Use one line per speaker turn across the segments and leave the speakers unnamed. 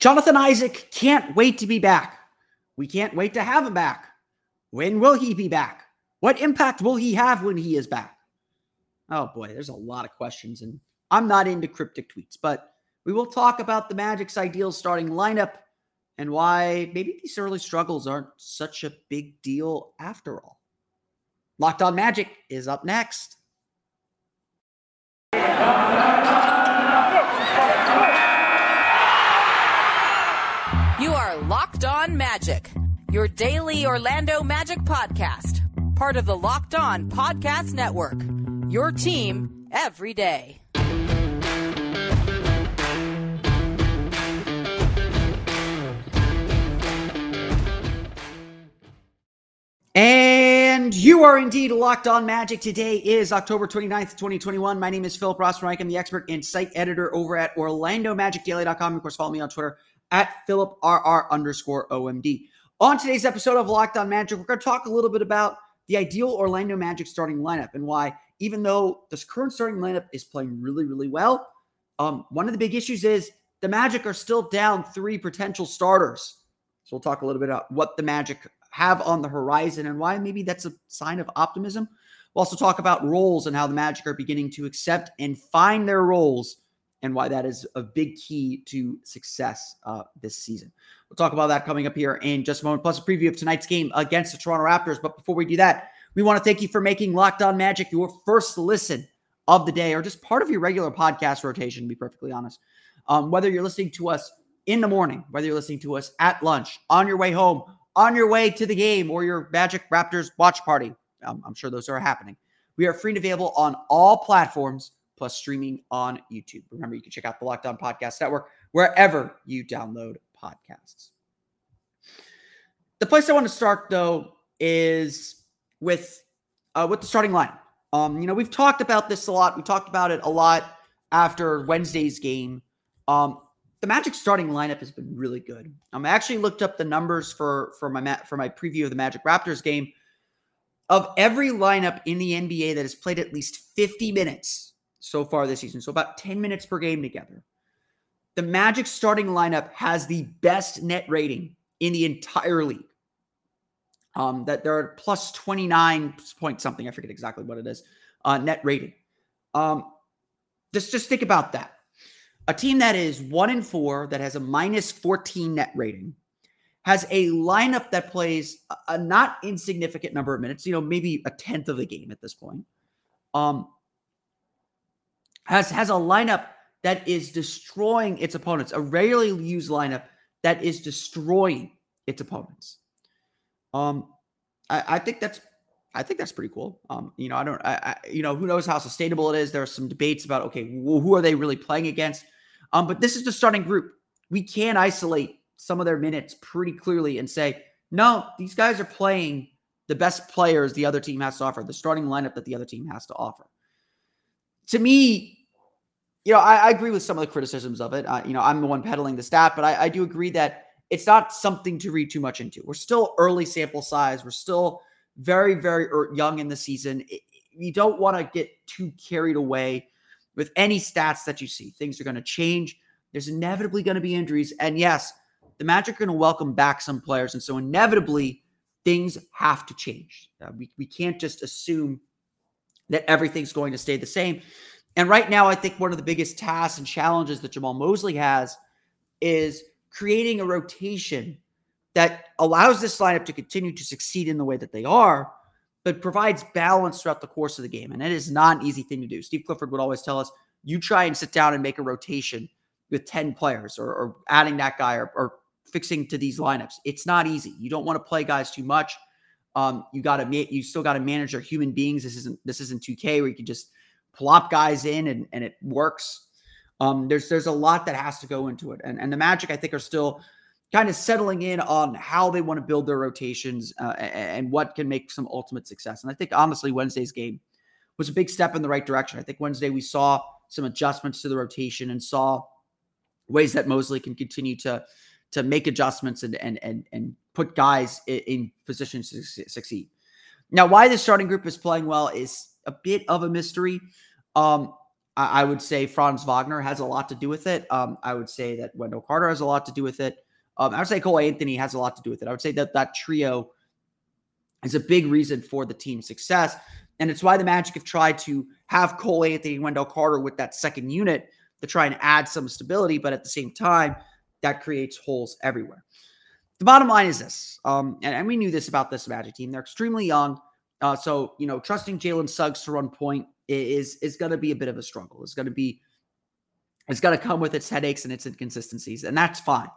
Jonathan Isaac can't wait to be back. We can't wait to have him back. When will he be back? What impact will he have when he is back? Oh boy, there's a lot of questions, and I'm not into cryptic tweets, but we will talk about the Magic's ideal starting lineup and why maybe these early struggles aren't such a big deal after all. Locked on Magic is up next.
Locked On Magic, your daily Orlando Magic podcast, part of the Locked On Podcast Network. Your team every day.
And you are indeed locked on magic. Today is October 29th, 2021. My name is Philip Rossman-Reich. I'm the expert and site editor over at OrlandoMagicDaily.com. Of course, follow me on Twitter at PhilipRR underscore OMD. On today's episode of Locked on Magic, we're going to talk a little bit about the ideal Orlando Magic starting lineup and why, even though this current starting lineup is playing really, really well, um, one of the big issues is the Magic are still down three potential starters. So we'll talk a little bit about what the Magic have on the horizon and why maybe that's a sign of optimism. We'll also talk about roles and how the Magic are beginning to accept and find their roles and why that is a big key to success uh, this season. We'll talk about that coming up here in just a moment, plus a preview of tonight's game against the Toronto Raptors. But before we do that, we want to thank you for making Locked On Magic your first listen of the day or just part of your regular podcast rotation, to be perfectly honest. Um, whether you're listening to us in the morning, whether you're listening to us at lunch, on your way home, on your way to the game, or your Magic Raptors watch party, um, I'm sure those are happening. We are free and available on all platforms plus streaming on YouTube. Remember, you can check out the Locked On Podcast Network wherever you download podcasts. The place I want to start though is with uh, with the starting lineup. Um, you know, we've talked about this a lot. We talked about it a lot after Wednesday's game. Um, the Magic starting lineup has been really good. Um, I actually looked up the numbers for for my for my preview of the Magic Raptors game. Of every lineup in the NBA that has played at least 50 minutes so far this season, so about 10 minutes per game together, the Magic starting lineup has the best net rating in the entire league. Um, that they're plus 29 point something. I forget exactly what it is. Uh, net rating. Um, just just think about that. A team that is one in four, that has a minus 14 net rating, has a lineup that plays a, a not insignificant number of minutes, you know, maybe a tenth of the game at this point. Um, has has a lineup that is destroying its opponents, a rarely used lineup that is destroying its opponents. Um, I, I think that's I think that's pretty cool. Um, you know, I don't, I, I, you know, who knows how sustainable it is. There are some debates about, okay, who are they really playing against? Um, but this is the starting group. We can isolate some of their minutes pretty clearly and say, no, these guys are playing the best players the other team has to offer, the starting lineup that the other team has to offer. To me, you know, I, I agree with some of the criticisms of it. You know, I'm the one peddling the stat, but I, I do agree that it's not something to read too much into. We're still early sample size. We're still very, very young in the season. It, you don't want to get too carried away with any stats that you see. Things are going to change. There's inevitably going to be injuries. And yes, the Magic are going to welcome back some players. And so inevitably, things have to change. Uh, we, we can't just assume that everything's going to stay the same. And right now, I think one of the biggest tasks and challenges that Jamahl Mosley has is creating a rotation that allows this lineup to continue to succeed in the way that they are, but provides balance throughout the course of the game. And it is not an easy thing to do. Steve Clifford would always tell us you try and sit down and make a rotation with 10 players or, or adding that guy or, or, fixing to these lineups. It's not easy. You don't want to play guys too much. Um, you got to you still got to manage your human beings. This isn't this isn't 2K where you can just plop guys in and, and it works. Um, there's there's a lot that has to go into it. And, and the Magic, I think, are still kind of settling in on how they want to build their rotations uh, and what can make some ultimate success. And I think honestly, Wednesday's game was a big step in the right direction. I think Wednesday we saw some adjustments to the rotation and saw ways that Mosley can continue to to make adjustments and and and and put guys in, in positions to succeed. Now, why the starting group is playing well is a bit of a mystery. Um, I, I, would say Franz Wagner has a lot to do with it. Um, I would say that Wendell Carter has a lot to do with it. Um, I would say Cole Anthony has a lot to do with it. I would say that that trio is a big reason for the team's success. And it's why the Magic have tried to have Cole Anthony and Wendell Carter with that second unit to try and add some stability. But at the same time, that creates holes everywhere. The bottom line is this, um, and, and, we knew this about this Magic team. They're extremely young. Uh, so, you know, trusting Jalen Suggs to run point is, is going to be a bit of a struggle. It's going to be, it's going to come with its headaches and its inconsistencies. And that's fine.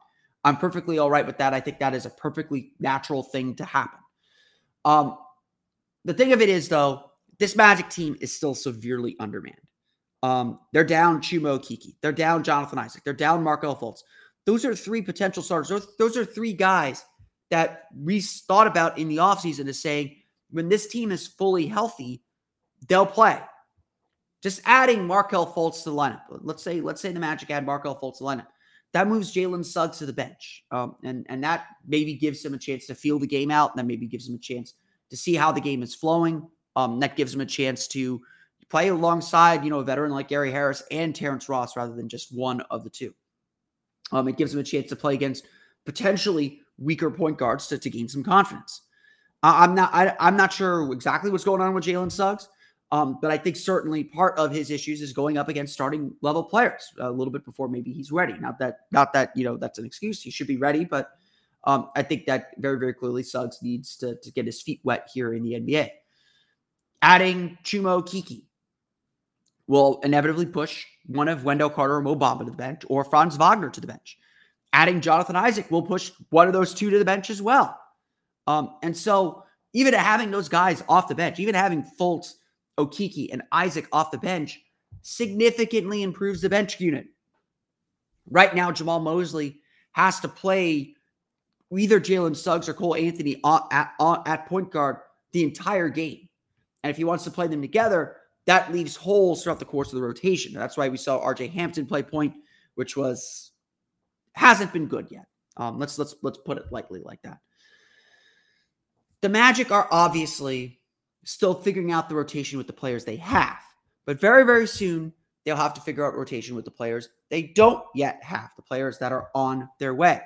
I'm perfectly all right with that. I think that is a perfectly natural thing to happen. Um, the thing of it is, though, this Magic team is still severely undermanned. Um, they're down Chuma Okeke. They're down Jonathan Isaac. They're down Markelle Fultz. Those are three potential starters. Those, those are three guys that we thought about in the offseason as saying when this team is fully healthy, they'll play. Just adding Markelle Fultz to the lineup. Let's say, let's say the Magic add Markelle Fultz to the lineup. That moves Jalen Suggs to the bench. Um, and, and that maybe gives him a chance to feel the game out. And that maybe gives him a chance to see how the game is flowing. Um, that gives him a chance to play alongside, you know, a veteran like Gary Harris and Terrence Ross rather than just one of the two. Um, it gives him a chance to play against potentially weaker point guards to, to gain some confidence. Uh, I'm not I, am not sure exactly what's going on with Jalen Suggs, um, but I think certainly part of his issues is going up against starting level players a little bit before maybe he's ready. Not that not that you know that's an excuse. He should be ready, but um, I think that very very clearly Suggs needs to to get his feet wet here in the NBA. Adding Chuma Okeke, will inevitably push one of Wendell Carter or Mo Bamba to the bench or Franz Wagner to the bench. Adding Jonathan Isaac will push one of those two to the bench as well. Um, and so even having those guys off the bench, even having Fultz, Okeke, and Isaac off the bench significantly improves the bench unit. Right now, Jamahl Mosley has to play either Jalen Suggs or Cole Anthony at, at, at point guard the entire game. And if he wants to play them together, that leaves holes throughout the course of the rotation. That's why we saw RJ Hampton play point, which was hasn't been good yet. Um, let's let's let's put it lightly like that. The Magic are obviously still figuring out the rotation with the players they have, but very very soon they'll have to figure out rotation with the players they don't yet have, the players that are on their way.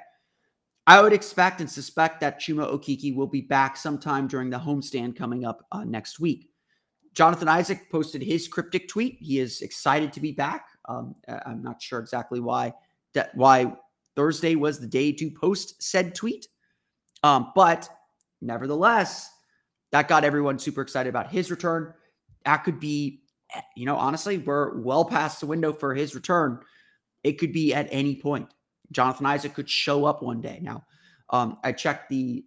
I would expect and suspect that Chuma Okeke will be back sometime during the homestand coming up uh, next week. Jonathan Isaac posted his cryptic tweet. He is excited to be back. Um, I'm not sure exactly why that why Thursday was the day to post said tweet, um, but nevertheless, that got everyone super excited about his return. That could be, you know, honestly, we're well past the window for his return. It could be at any point. Jonathan Isaac could show up one day. Now, um, I checked the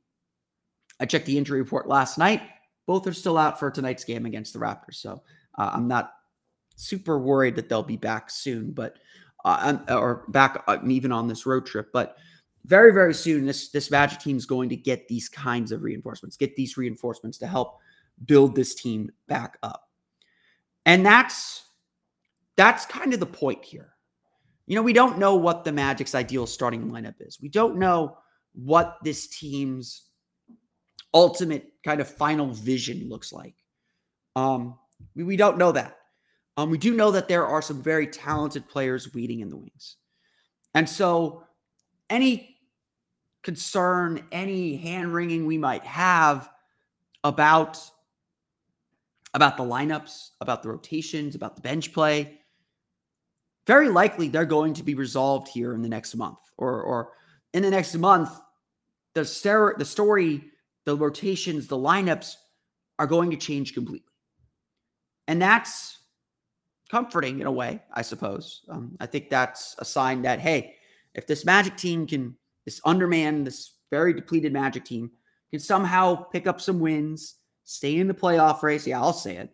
I checked the injury report last night. Both are still out for tonight's game against the Raptors. So uh, I'm not super worried that they'll be back soon, but uh, or back uh, even on this road trip. But very, very soon, this this Magic team is going to get these kinds of reinforcements, get these reinforcements to help build this team back up. And that's that's kind of the point here. You know, we don't know what the Magic's ideal starting lineup is. We don't know what this team's ultimate kind of final vision looks like. Um, we, we don't know that. Um, we do know that there are some very talented players waiting in the wings. And so, any concern, any hand wringing we might have about about the lineups, about the rotations, about the bench play, very likely they're going to be resolved here in the next month or or in the next month. The, star- the story the rotations, the lineups are going to change completely. And that's comforting in a way, I suppose. Um, I think that's a sign that, hey, if this Magic team can, this undermanned, this very depleted Magic team can somehow pick up some wins, stay in the playoff race, yeah, I'll say it.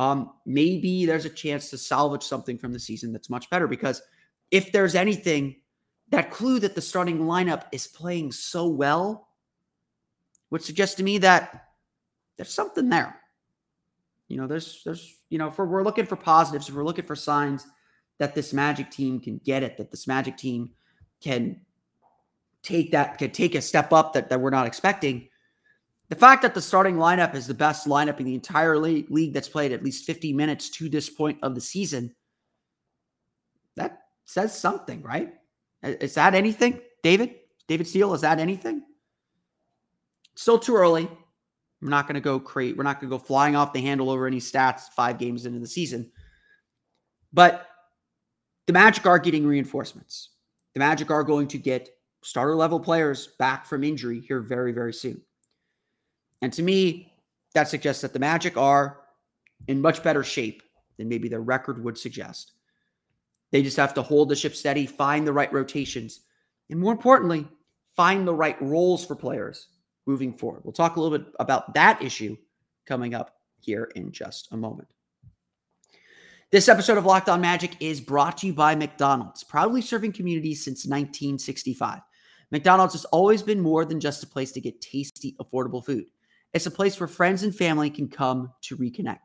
Um, maybe there's a chance to salvage something from the season that's much better because if there's anything, that clue that the starting lineup is playing so well would suggest to me that there's something there. You know, there's there's you know, if we're, we're looking for positives, if we're looking for signs that this Magic team can get it, that this Magic team can take that can take a step up that, that we're not expecting. The fact that the starting lineup is the best lineup in the entire league, league that's played at least 50 minutes to this point of the season that says something, right? Is that anything, David? David Steele, is that anything? Still too early. We're not going to go create. We're not going to go flying off the handle over any stats five games into the season. But the Magic are getting reinforcements. The Magic are going to get starter level players back from injury here very, very soon. And to me, that suggests that the Magic are in much better shape than maybe their record would suggest. They just have to hold the ship steady, find the right rotations, and more importantly, find the right roles for players moving forward. We'll talk a little bit about that issue coming up here in just a moment. This episode of Locked On Magic is brought to you by McDonald's, proudly serving communities since 1965. McDonald's has always been more than just a place to get tasty, affordable food. It's a place where friends and family can come to reconnect,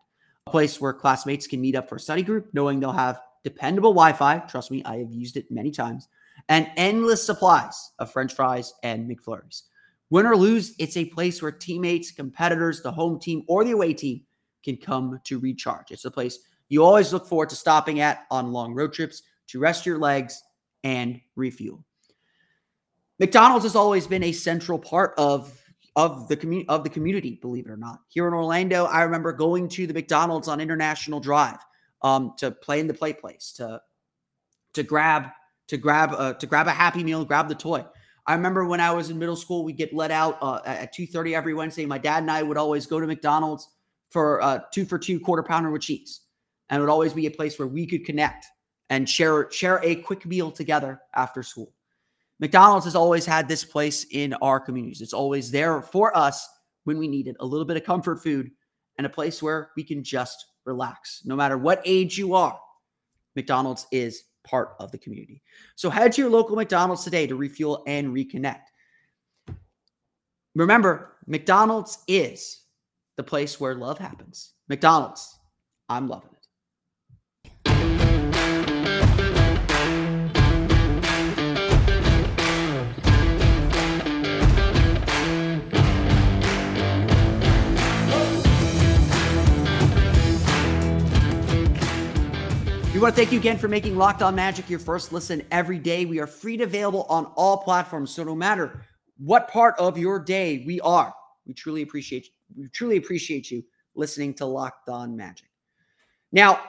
a place where classmates can meet up for a study group, knowing they'll have dependable Wi Fi. Trust me, I have used it many times, and endless supplies of French fries and McFlurries. Win or lose, it's a place where teammates, competitors, the home team, or the away team can come to recharge. It's a place you always look forward to stopping at on long road trips to rest your legs and refuel. McDonald's has always been a central part of of the community of the community, believe it or not. Here in Orlando, I remember going to the McDonald's on International Drive um, to play in the play place to to grab to grab uh, to grab a Happy Meal, grab the toy. I remember when I was in middle school, we'd get let out uh, at two thirty every Wednesday. My dad and I would always go to McDonald's for uh, two for two quarter pounder with cheese, and it would always be a place where we could connect and share share a quick meal together after school. McDonald's has always had this place in our communities. It's always there for us when we need it, a little bit of comfort food and a place where we can just relax. No matter what age you are, McDonald's is part of the community. So head to your local McDonald's today to refuel and reconnect. Remember, McDonald's is the place where love happens. McDonald's, I'm loving it. We want to thank you again for making Locked On Magic your first listen every day. We are free to available on all platforms. So no matter what part of your day we are, we truly appreciate we truly appreciate you listening to Locked On Magic. Now,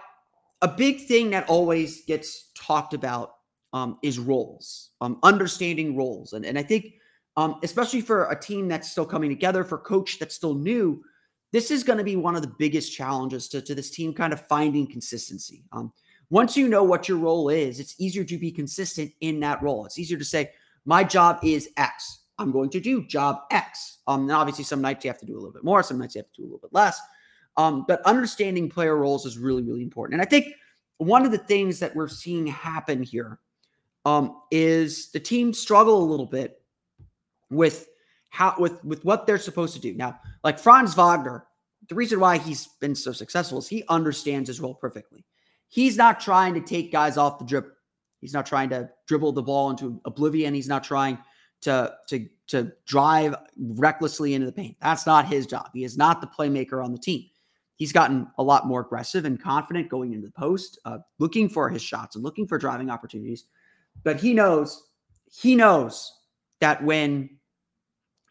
a big thing that always gets talked about um, is roles, um, understanding roles, and and I think um, especially for a team that's still coming together, for coach that's still new, this is going to be one of the biggest challenges to, to this team kind of finding consistency. Um, once you know what your role is, it's easier to be consistent in that role. It's easier to say, my job is X. I'm going to do job X. Um, and obviously, some nights you have to do a little bit more, some nights you have to do a little bit less. Um, but understanding player roles is really, really important. And I think one of the things that we're seeing happen here um, is the team struggle a little bit with how with with what they're supposed to do. Now, like Franz Wagner, the reason why he's been so successful is he understands his role perfectly. He's not trying to take guys off the dribble. He's not trying to dribble the ball into oblivion. He's not trying to to to drive recklessly into the paint. That's not his job. He is not the playmaker on the team. He's gotten a lot more aggressive and confident going into the post, uh, looking for his shots and looking for driving opportunities. But he knows, he knows that when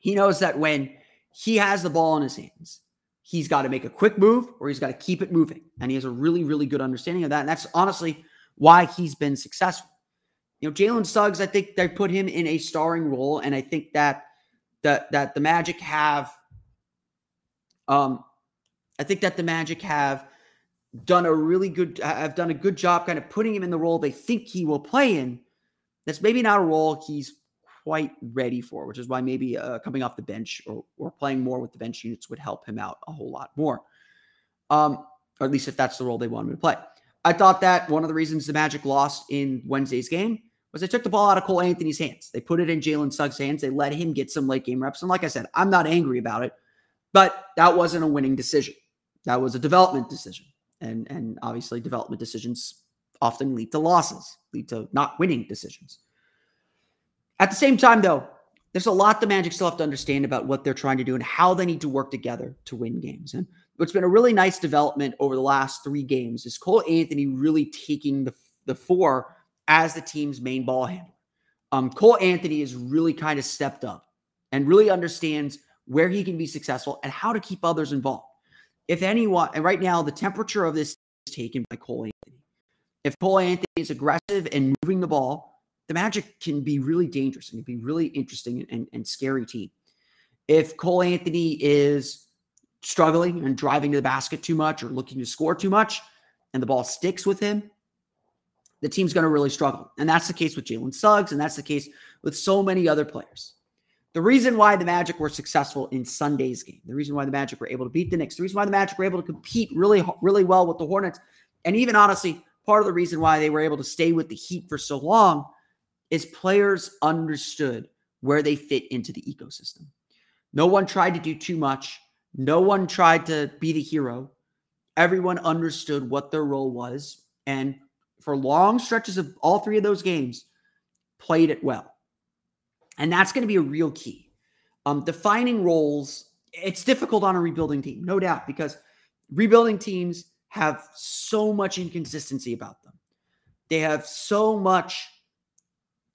he knows that when he has the ball in his hands, he's got to make a quick move or he's got to keep it moving. And he has a really, really good understanding of that. And that's honestly why he's been successful. You know, Jalen Suggs, I think they put him in a starring role. And I think that that that the Magic have um I think that the Magic have done a really good have done a good job kind of putting him in the role they think he will play in. That's maybe not a role he's quite ready for, which is why maybe uh, coming off the bench or, or playing more with the bench units would help him out a whole lot more. Um, or at least if that's the role they want him to play. I thought that one of the reasons the Magic lost in Wednesday's game was they took the ball out of Cole Anthony's hands. They put it in Jalen Suggs' hands. They let him get some late game reps. And like I said, I'm not angry about it, but that wasn't a winning decision. That was a development decision. And, and obviously, development decisions often lead to losses, lead to not winning decisions. At the same time, though, there's a lot the Magic still have to understand about what they're trying to do and how they need to work together to win games. And what's been a really nice development over the last three games is Cole Anthony really taking the, the four as the team's main ball handler. Um, Cole Anthony has really kind of stepped up and really understands where he can be successful and how to keep others involved. If anyone, and right now, the temperature of this is taken by Cole Anthony. If Cole Anthony is aggressive and moving the ball, the Magic can be really dangerous and can be really interesting and, and scary team. If Cole Anthony is struggling and driving to the basket too much or looking to score too much, and the ball sticks with him, the team's going to really struggle. And that's the case with Jalen Suggs, and that's the case with so many other players. The reason why the Magic were successful in Sunday's game, the reason why the Magic were able to beat the Knicks, the reason why the Magic were able to compete really, really well with the Hornets, and even honestly, part of the reason why they were able to stay with the Heat for so long is players understood where they fit into the ecosystem. No one tried to do too much. No one tried to be the hero. Everyone understood what their role was. And for long stretches of all three of those games, played it well. And that's going to be a real key. Um, defining roles, it's difficult on a rebuilding team, no doubt, because rebuilding teams have so much inconsistency about them. They have so much,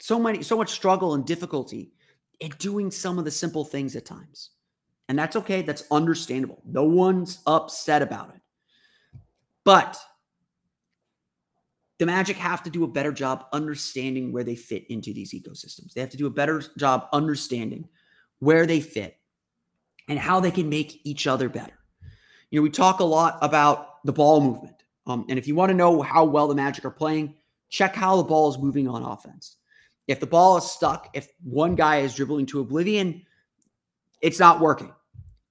so many, so much struggle and difficulty in doing some of the simple things at times. And that's okay. That's understandable. No one's upset about it. But the Magic have to do a better job understanding where they fit into these ecosystems. They have to do a better job understanding where they fit and how they can make each other better. You know, we talk a lot about the ball movement. Um, and if you want to know how well the Magic are playing, check how the ball is moving on offense. If the ball is stuck, if one guy is dribbling to oblivion, it's not working.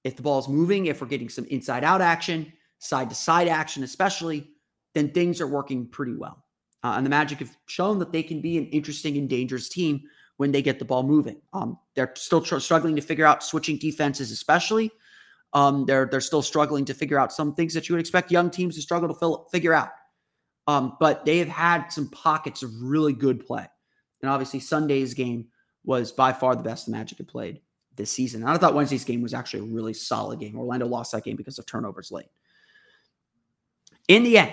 If the ball is moving, if we're getting some inside out action, side to side action, especially, then things are working pretty well. Uh, and the Magic have shown that they can be an interesting and dangerous team when they get the ball moving. Um, they're still tr- struggling to figure out switching defenses, especially. Um, they're they're still struggling to figure out some things that you would expect young teams to struggle to fill, figure out. Um, but they have had some pockets of really good play, and obviously Sunday's game was by far the best the Magic had played this season. And I thought Wednesday's game was actually a really solid game. Orlando lost that game because of turnovers late. In the end,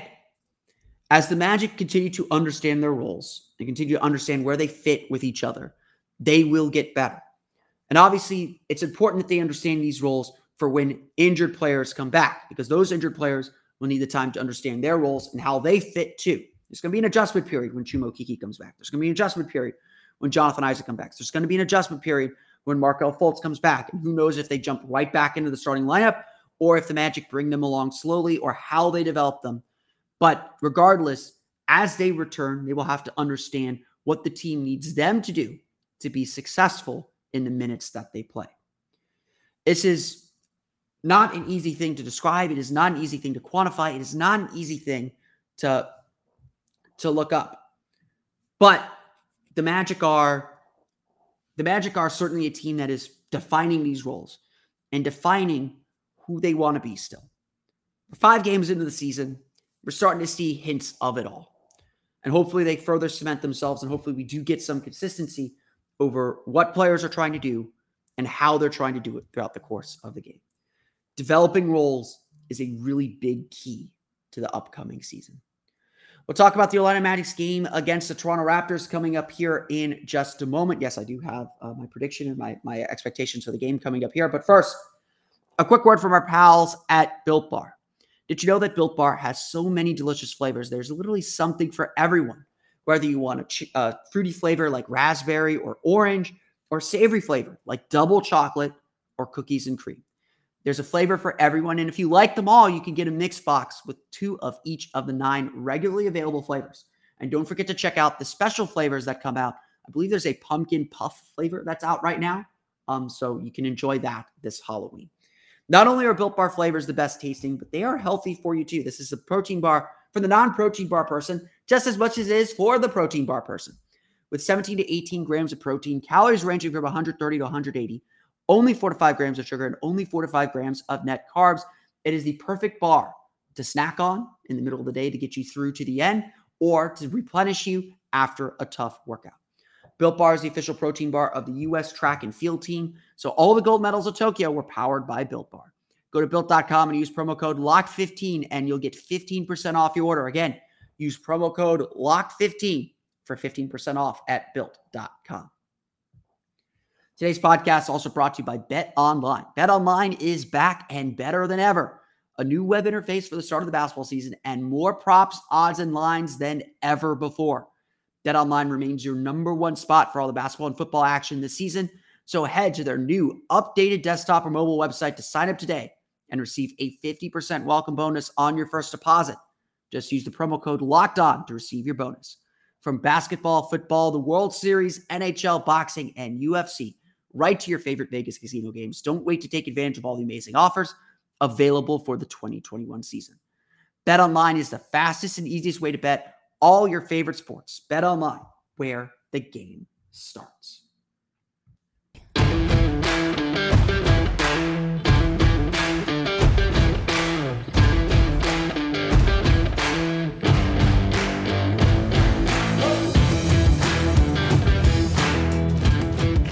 as the Magic continue to understand their roles and continue to understand where they fit with each other, they will get better. And obviously, it's important that they understand these roles for when injured players come back, because those injured players will need the time to understand their roles and how they fit too. There's going to be an adjustment period when Chuma Okeke comes back. There's going to be an adjustment period when Jonathan Isaac comes back. There's going to be an adjustment period when Markelle Fultz comes back. And who knows if they jump right back into the starting lineup or if the Magic bring them along slowly or how they develop them but regardless, as they return, they will have to understand what the team needs them to do to be successful in the minutes that they play. This is not an easy thing to describe. It is not an easy thing to quantify. It is not an easy thing to, to look up. But the Magic are the Magic are certainly a team that is defining these roles and defining who they want to be still. five games into the season, we're starting to see hints of it all. And hopefully they further cement themselves and hopefully we do get some consistency over what players are trying to do and how they're trying to do it throughout the course of the game. Developing roles is a really big key to the upcoming season. We'll talk about the Orlando Magic's game against the Toronto Raptors coming up here in just a moment. Yes, I do have uh, my prediction and my, my expectations for the game coming up here. But first, a quick word from our pals at Built Bar. Did you know that Built Bar has so many delicious flavors? There's literally something for everyone. Whether you want a, ch- a fruity flavor like raspberry or orange, or savory flavor like double chocolate or cookies and cream. There's a flavor for everyone. And if you like them all, you can get a mix box with two of each of the nine regularly available flavors. And don't forget to check out the special flavors that come out. I believe there's a pumpkin puff flavor that's out right now. Um, so you can enjoy that this Halloween. Not only are Built Bar flavors the best tasting, but they are healthy for you too. This is a protein bar for the non protein bar person just as much as it is for the protein bar person. With 17 to 18 grams of protein, calories ranging from 130 to 180, only 4 to 5 grams of sugar, and only 4 to 5 grams of net carbs. It is the perfect bar to snack on in the middle of the day to get you through to the end or to replenish you after a tough workout. Built Bar is the official protein bar of the U.S. track and field team. So all the gold medals of Tokyo were powered by Built Bar. Go to built.com and use promo code LOCK15 and you'll get 15% off your order. Again, use promo code LOCK15 for 15% off at built.com. Today's podcast also brought to you by Bet Online. Bet Online is back and better than ever. A new web interface for the start of the basketball season and more props, odds, and lines than ever before. Bet Online remains your number one spot for all the basketball and football action this season. So head to their new updated desktop or mobile website to sign up today and receive a 50% welcome bonus on your first deposit. Just use the promo code locked on to receive your bonus. From basketball, football, the World Series, NHL, boxing, and UFC, right to your favorite Vegas casino games. Don't wait to take advantage of all the amazing offers available for the 2021 season. Bet online is the fastest and easiest way to bet all your favorite sports. Bet online, where the game starts.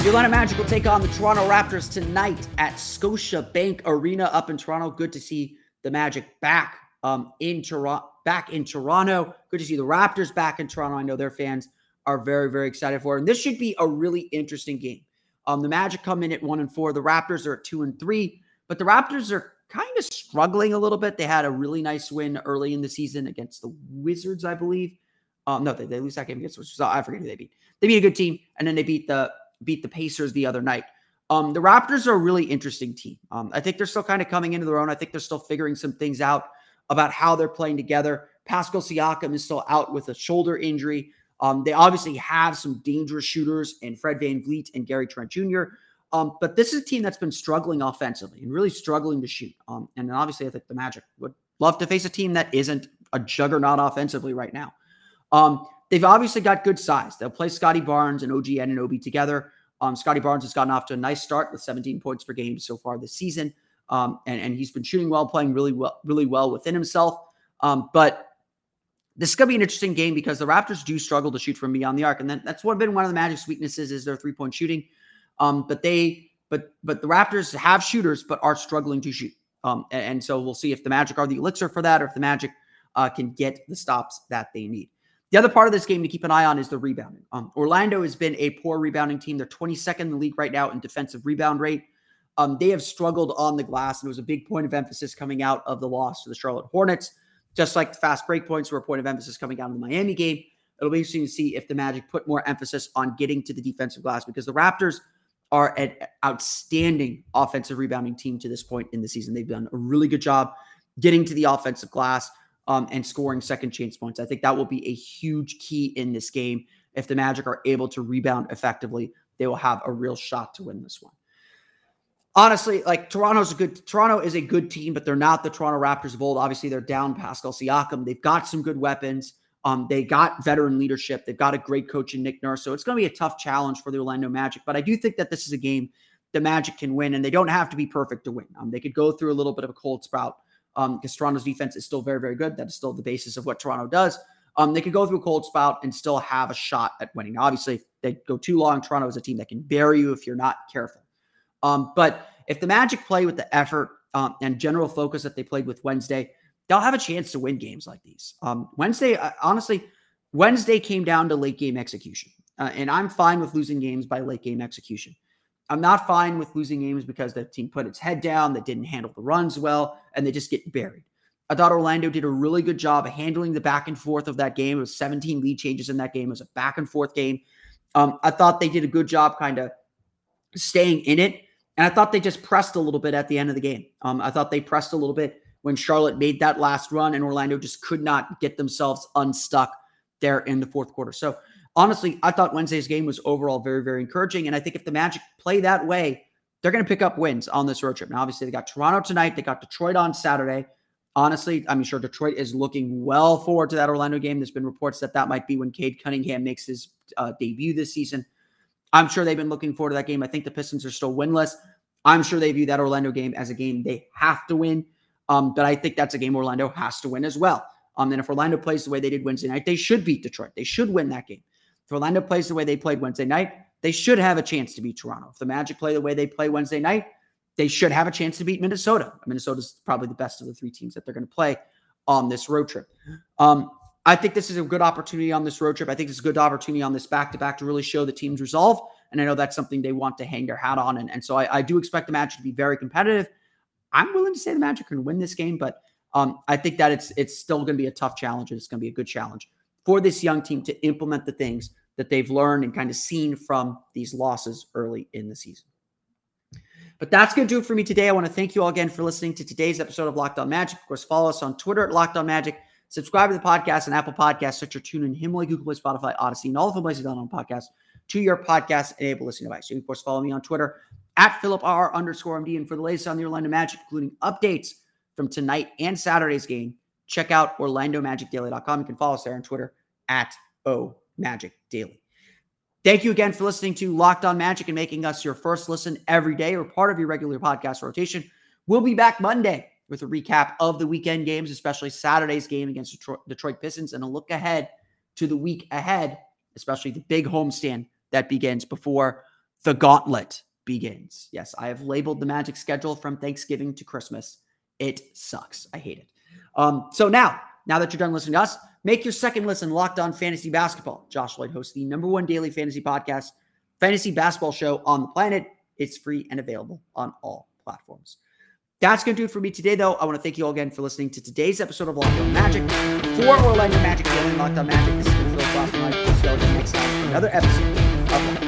Atlanta Magic will take on the Toronto Raptors tonight at Scotiabank Arena up in Toronto. Good to see the Magic back um, in Toronto. Back in Toronto. Good to see the Raptors back in Toronto. I know their fans are very, very excited for it. And this should be a really interesting game. Um, the Magic come in at one and four. The Raptors are at two and three, but the Raptors are kind of struggling a little bit. They had a really nice win early in the season against the Wizards, I believe. Um, no, they, they lose that game against the Wizards. I forget who they beat. They beat a good team, and then they beat the beat the Pacers the other night. Um, the Raptors are a really interesting team. Um, I think they're still kind of coming into their own. I think they're still figuring some things out about how they're playing together. Pascal Siakam is still out with a shoulder injury. Um, they obviously have some dangerous shooters in Fred Van VanVleet and Gary Trent Jr. Um, but this is a team that's been struggling offensively and really struggling to shoot. Um, and obviously, I think the Magic would love to face a team that isn't a juggernaut offensively right now. Um, They've obviously got good size. They'll play Scottie Barnes and OG Anunoby together. Um, Scottie Barnes has gotten off to a nice start with 17 points per game so far this season. Um, and, and he's been shooting well, playing really well, really well within himself. Um, but this is going to be an interesting game because the Raptors do struggle to shoot from beyond the arc, and then that's what been one of the Magic's weaknesses is their three point shooting. Um, but they, but but the Raptors have shooters, but are struggling to shoot. Um, and, and, so we'll see if the Magic are the elixir for that, or if the Magic uh, can get the stops that they need. The other part of this game to keep an eye on is the rebounding. Um, Orlando has been a poor rebounding team. They're 22nd in the league right now in defensive rebound rate. Um, they have struggled on the glass, and it was a big point of emphasis coming out of the loss to the Charlotte Hornets. Just like the fast break points were a point of emphasis coming out of the Miami game. It'll be interesting to see if the Magic put more emphasis on getting to the defensive glass because the Raptors are an outstanding offensive rebounding team to this point in the season. They've done a really good job getting to the offensive glass um, and scoring second chance points. I think that will be a huge key in this game. If the Magic are able to rebound effectively, they will have a real shot to win this one. Honestly, like Toronto's a good Toronto is a good team, but they're not the Toronto Raptors of old. Obviously, they're down Pascal Siakam. They've got some good weapons. Um, they got veteran leadership. They've got a great coach in Nick Nurse. So it's going to be a tough challenge for the Orlando Magic. But I do think that this is a game the Magic can win, and they don't have to be perfect to win. Um, they could go through a little bit of a cold sprout um, because Toronto's defense is still very, very good. That is still the basis of what Toronto does. Um, they could go through a cold spout and still have a shot at winning. Now, obviously, if they go too long, Toronto is a team that can bury you if you're not careful. Um, but if the Magic play with the effort um, and general focus that they played with Wednesday, they'll have a chance to win games like these. Um, Wednesday, uh, honestly, Wednesday came down to late game execution, uh, and I'm fine with losing games by late game execution. I'm not fine with losing games because the team put its head down, that didn't handle the runs well, and they just get buried. I thought Orlando did a really good job of handling the back and forth of that game. It was 17 lead changes in that game. It was a back and forth game. Um, I thought they did a good job kind of staying in it. And I thought they just pressed a little bit at the end of the game. Um, I thought they pressed a little bit when Charlotte made that last run and Orlando just could not get themselves unstuck there in the fourth quarter. So honestly, I thought Wednesday's game was overall very, very encouraging. And I think if the Magic play that way, they're going to pick up wins on this road trip. Now, obviously, they got Toronto tonight. They got Detroit on Saturday. Honestly, I'm sure Detroit is looking well forward to that Orlando game. There's been reports that that might be when Cade Cunningham makes his uh, debut this season. I'm sure they've been looking forward to that game. I think the Pistons are still winless. I'm sure they view that Orlando game as a game they have to win. Um, but I think that's a game Orlando has to win as well. Um, and if Orlando plays the way they did Wednesday night, they should beat Detroit. They should win that game. If Orlando plays the way they played Wednesday night, they should have a chance to beat Toronto. If the Magic play the way they play Wednesday night, they should have a chance to beat Minnesota. Minnesota's probably the best of the three teams that they're going to play on this road trip. Um, I think this is a good opportunity on this road trip. I think it's a good opportunity on this back to back to really show the team's resolve. And I know that's something they want to hang their hat on. And, and so I, I do expect the Magic to be very competitive. I'm willing to say the Magic can win this game, but um, I think that it's it's still going to be a tough challenge. It's going to be a good challenge for this young team to implement the things that they've learned and kind of seen from these losses early in the season. But that's going to do it for me today. I want to thank you all again for listening to today's episode of Locked On Magic. Of course, follow us on Twitter at Locked On Magic. Subscribe to the podcast on Apple Podcasts, Stitcher, TuneIn, Himalaya, Google Play, Spotify, Audacy, and all the places on podcasts to your podcast enabled listening device. You can, of course, follow me on Twitter at Philip R underscore MD. And for the latest on the Orlando Magic, including updates from tonight and Saturday's game, check out OrlandoMagicDaily.com. You can follow us there on Twitter at O Magic Daily. Thank you again for listening to Locked On Magic and making us your first listen every day or part of your regular podcast rotation. We'll be back Monday with a recap of the weekend games, especially Saturday's game against Detroit, Detroit Pistons, and a look ahead to the week ahead, especially the big homestand that begins before the gauntlet begins. Yes, I have labeled the Magic schedule from Thanksgiving to Christmas. It sucks. I hate it. Um, so now, now that you're done listening to us, make your second listen locked on fantasy basketball. Josh Lloyd hosts the number one daily fantasy podcast, fantasy basketball show on the planet. It's free and available on all platforms. That's going to do it for me today, though. I want to thank you all again for listening to today's episode of Locked On Magic. For Orlando Magic, Daily Locked On Magic, this is Phil and I'll see you next time for another episode of